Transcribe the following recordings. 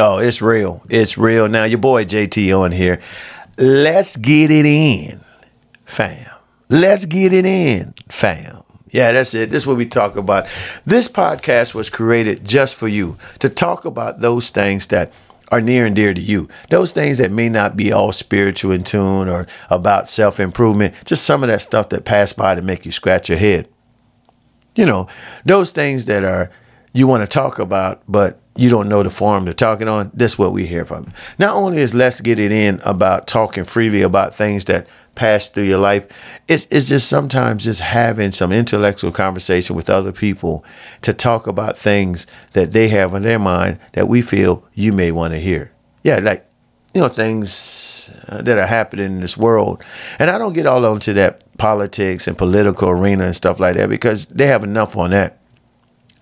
Oh, it's real. It's real. Now, your boy JT on here. Let's get it in, fam. Let's get it in, fam. Yeah, that's it. This is what we talk about. This podcast was created just for you to talk about those things that are near and dear to you. Those things that may not be all spiritual in tune or about self improvement, just some of that stuff that pass by to make you scratch your head. You know, those things that are you want to talk about, but you don't know the forum they're talking on. That's what we hear from. Not only is let's get it in about talking freely about things that pass through your life, it's it's just sometimes just having some intellectual conversation with other people to talk about things that they have in their mind that we feel you may want to hear. Yeah, like you know things uh, that are happening in this world, and I don't get all onto that politics and political arena and stuff like that because they have enough on that,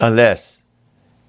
unless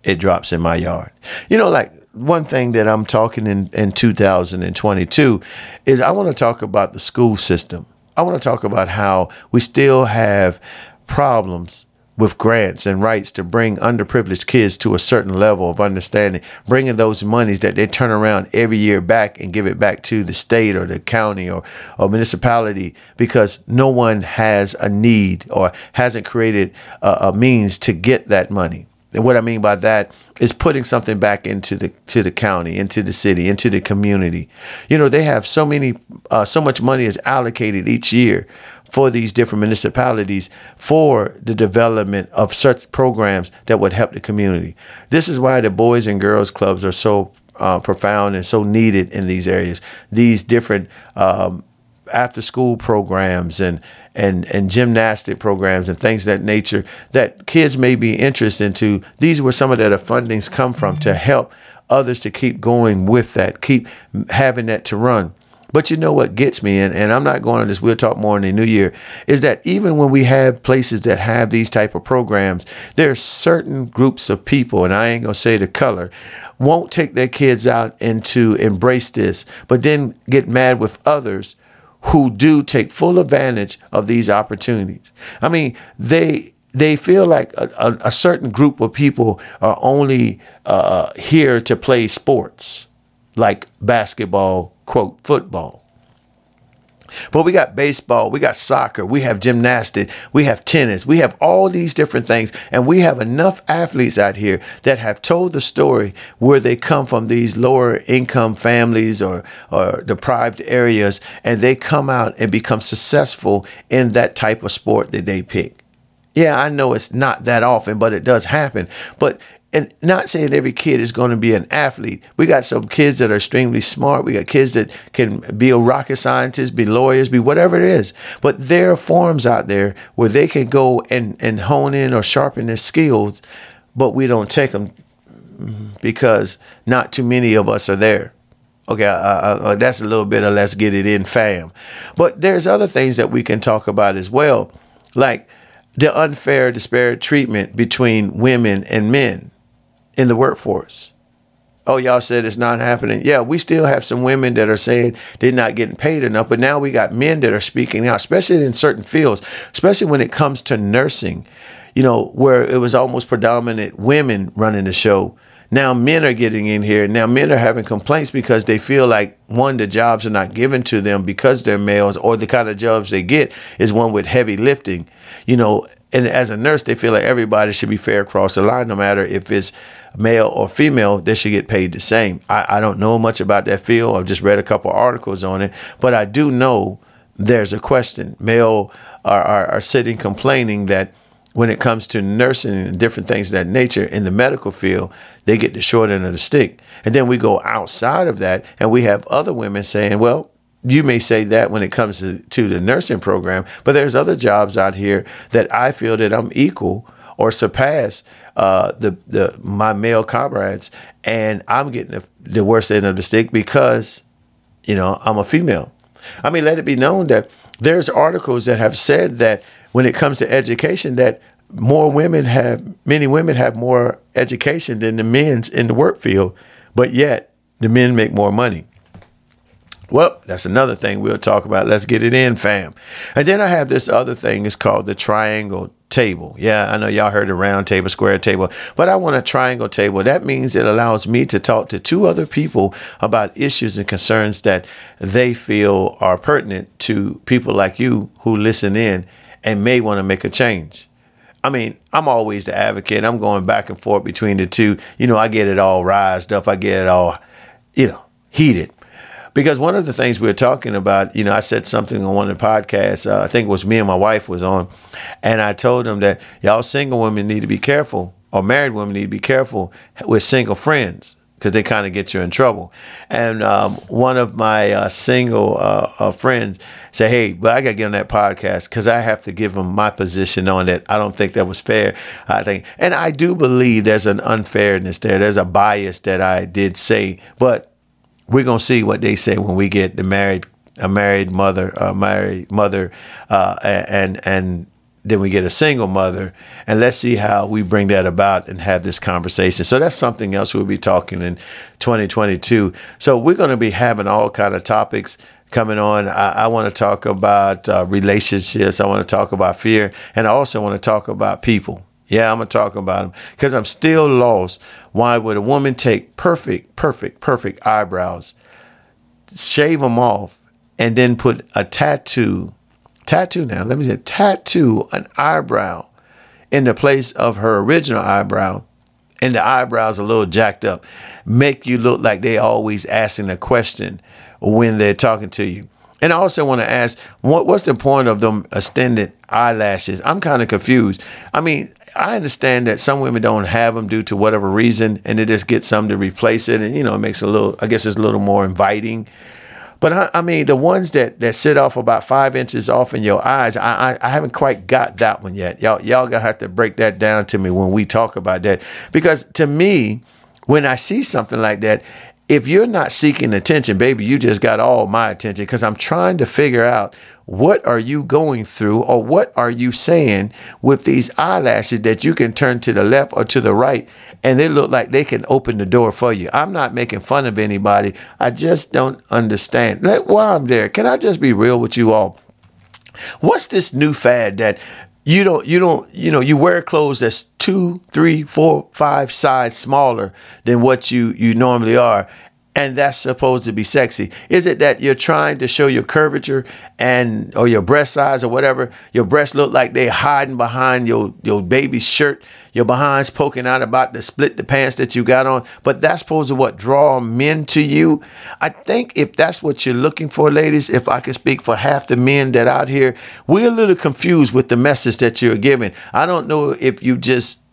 it drops in my yard. You know, like one thing that I'm talking in, in 2022 is I want to talk about the school system. I want to talk about how we still have problems with grants and rights to bring underprivileged kids to a certain level of understanding, bringing those monies that they turn around every year back and give it back to the state or the county or, or municipality because no one has a need or hasn't created a, a means to get that money. And what I mean by that is putting something back into the to the county, into the city, into the community. You know, they have so many, uh, so much money is allocated each year for these different municipalities for the development of such programs that would help the community. This is why the Boys and Girls Clubs are so uh, profound and so needed in these areas. These different um, after school programs and and and gymnastic programs and things of that nature that kids may be interested into these were some of that the fundings come from to mm-hmm. help others to keep going with that keep having that to run. But you know what gets me, and, and I'm not going on this, we'll talk more in the new year, is that even when we have places that have these type of programs, there are certain groups of people, and I ain't gonna say the color, won't take their kids out and to embrace this, but then get mad with others who do take full advantage of these opportunities. I mean, they they feel like a, a, a certain group of people are only uh, here to play sports, like basketball, quote, football. But we got baseball, we got soccer, we have gymnastics, we have tennis, we have all these different things. And we have enough athletes out here that have told the story where they come from these lower income families or, or deprived areas, and they come out and become successful in that type of sport that they pick. Yeah, I know it's not that often, but it does happen. But and not saying every kid is going to be an athlete. We got some kids that are extremely smart. We got kids that can be a rocket scientist, be lawyers, be whatever it is. But there are forms out there where they can go and, and hone in or sharpen their skills, but we don't take them because not too many of us are there. Okay, uh, uh, that's a little bit of let's get it in, fam. But there's other things that we can talk about as well, like the unfair, disparate treatment between women and men in the workforce. Oh, y'all said it's not happening. Yeah, we still have some women that are saying they're not getting paid enough, but now we got men that are speaking out, especially in certain fields, especially when it comes to nursing, you know, where it was almost predominant women running the show. Now men are getting in here. Now men are having complaints because they feel like one, the jobs are not given to them because they're males, or the kind of jobs they get is one with heavy lifting. You know, and as a nurse, they feel like everybody should be fair across the line, no matter if it's male or female, they should get paid the same. I, I don't know much about that field. I've just read a couple articles on it, but I do know there's a question. Male are, are, are sitting complaining that when it comes to nursing and different things of that nature in the medical field, they get the short end of the stick. And then we go outside of that and we have other women saying, well, you may say that when it comes to, to the nursing program, but there's other jobs out here that I feel that I'm equal or surpass uh, the the my male comrades, and I'm getting the, the worst end of the stick because you know I'm a female. I mean, let it be known that there's articles that have said that when it comes to education, that more women have many women have more education than the men's in the work field, but yet the men make more money. Well, that's another thing we'll talk about. Let's get it in, fam. And then I have this other thing. It's called the triangle table. Yeah, I know y'all heard a round table, square table, but I want a triangle table. That means it allows me to talk to two other people about issues and concerns that they feel are pertinent to people like you who listen in and may want to make a change. I mean, I'm always the advocate. I'm going back and forth between the two. You know, I get it all rised up. I get it all, you know, heated. Because one of the things we were talking about, you know, I said something on one of the podcasts. Uh, I think it was me and my wife was on, and I told them that y'all single women need to be careful, or married women need to be careful with single friends because they kind of get you in trouble. And um, one of my uh, single uh, uh, friends said, "Hey, but I got to get on that podcast because I have to give them my position on it. I don't think that was fair. I think, and I do believe there's an unfairness there. There's a bias that I did say, but." We're gonna see what they say when we get the married a married mother, a married mother, uh, and and then we get a single mother, and let's see how we bring that about and have this conversation. So that's something else we'll be talking in 2022. So we're going to be having all kind of topics coming on. I, I want to talk about uh, relationships. I want to talk about fear, and I also want to talk about people. Yeah, I'm gonna talk about them because I'm still lost. Why would a woman take perfect, perfect, perfect eyebrows, shave them off, and then put a tattoo, tattoo now? Let me say, tattoo an eyebrow in the place of her original eyebrow, and the eyebrows a little jacked up, make you look like they always asking a question when they're talking to you. And I also want to ask, what, what's the point of them extended eyelashes? I'm kind of confused. I mean, I understand that some women don't have them due to whatever reason, and they just get some to replace it, and you know, it makes it a little. I guess it's a little more inviting. But I, I, mean, the ones that that sit off about five inches off in your eyes, I, I, I haven't quite got that one yet. Y'all y'all gonna have to break that down to me when we talk about that, because to me, when I see something like that, if you're not seeking attention, baby, you just got all my attention because I'm trying to figure out what are you going through or what are you saying with these eyelashes that you can turn to the left or to the right and they look like they can open the door for you. I'm not making fun of anybody. I just don't understand. while I'm there, can I just be real with you all? What's this new fad that you don't you don't you know you wear clothes that's two three four five size smaller than what you you normally are and that's supposed to be sexy? Is it that you're trying to show your curvature and or your breast size or whatever? Your breasts look like they're hiding behind your your baby's shirt. Your behind's poking out about to split the pants that you got on. But that's supposed to what draw men to you. I think if that's what you're looking for, ladies, if I can speak for half the men that out here, we're a little confused with the message that you're giving. I don't know if you just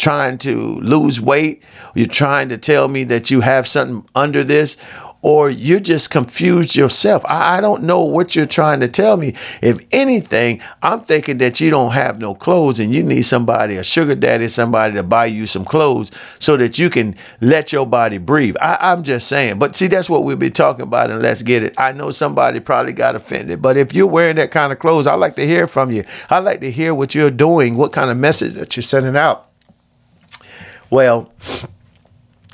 trying to lose weight, you're trying to tell me that you have something under this, or you're just confused yourself. I, I, don't know what you're trying to tell me. If anything, I'm thinking that you don't have no clothes and you need somebody, a sugar daddy, somebody to buy you some clothes so that you can let your body breathe. I, am just saying. But see, that's what we'll be talking about and let's get it. I know somebody probably got offended, but if you're wearing that kind of clothes, I'd like to hear from you. I'd like to hear what you're doing, what kind of message that you're sending out. Well,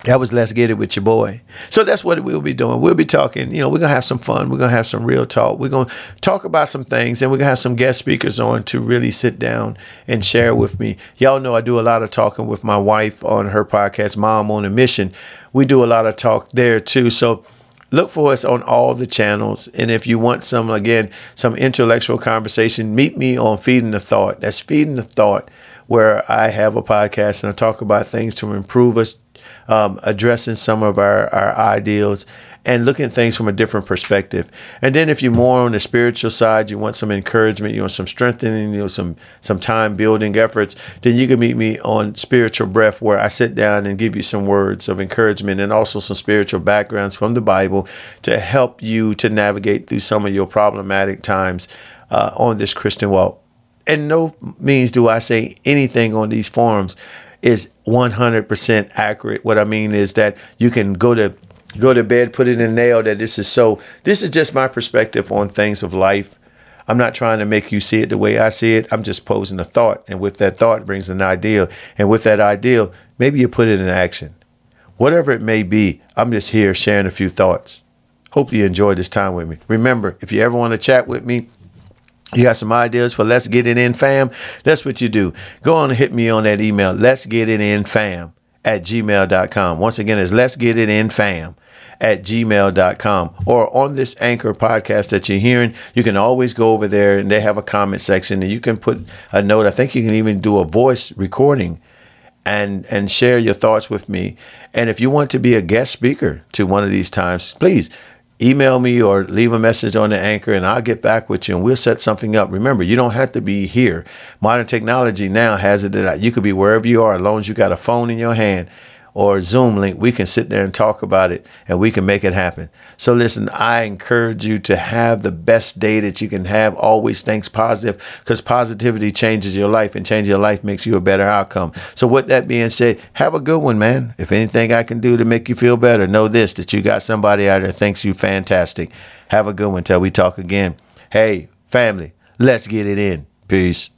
that was Let's Get It with your boy. So that's what we'll be doing. We'll be talking, you know, we're going to have some fun. We're going to have some real talk. We're going to talk about some things and we're going to have some guest speakers on to really sit down and share with me. Y'all know I do a lot of talking with my wife on her podcast, Mom on a Mission. We do a lot of talk there too. So look for us on all the channels. And if you want some, again, some intellectual conversation, meet me on Feeding the Thought. That's Feeding the Thought where I have a podcast and I talk about things to improve us, um, addressing some of our, our ideals and looking at things from a different perspective. And then if you're more on the spiritual side, you want some encouragement, you want some strengthening, you know, some some time building efforts, then you can meet me on Spiritual Breath, where I sit down and give you some words of encouragement and also some spiritual backgrounds from the Bible to help you to navigate through some of your problematic times uh, on this Christian walk and no means do I say anything on these forums is 100% accurate. What I mean is that you can go to go to bed, put it in nail that this is so. This is just my perspective on things of life. I'm not trying to make you see it the way I see it. I'm just posing a thought, and with that thought brings an ideal, and with that ideal, maybe you put it in action. Whatever it may be, I'm just here sharing a few thoughts. Hope you enjoyed this time with me. Remember, if you ever want to chat with me, You got some ideas for Let's Get It In Fam? That's what you do. Go on and hit me on that email, Let's Get It In Fam at gmail.com. Once again, it's Let's Get It In Fam at gmail.com or on this anchor podcast that you're hearing you can always go over there and they have a comment section and you can put a note i think you can even do a voice recording and and share your thoughts with me and if you want to be a guest speaker to one of these times please email me or leave a message on the anchor and I'll get back with you and we'll set something up. Remember, you don't have to be here. Modern technology now has it that you could be wherever you are as long as you got a phone in your hand or Zoom link, we can sit there and talk about it and we can make it happen. So listen, I encourage you to have the best day that you can have. Always think positive because positivity changes your life and changing your life makes you a better outcome. So with that being said, have a good one, man. If anything I can do to make you feel better, know this, that you got somebody out there thinks you fantastic. Have a good one till we talk again. Hey, family, let's get it in. Peace.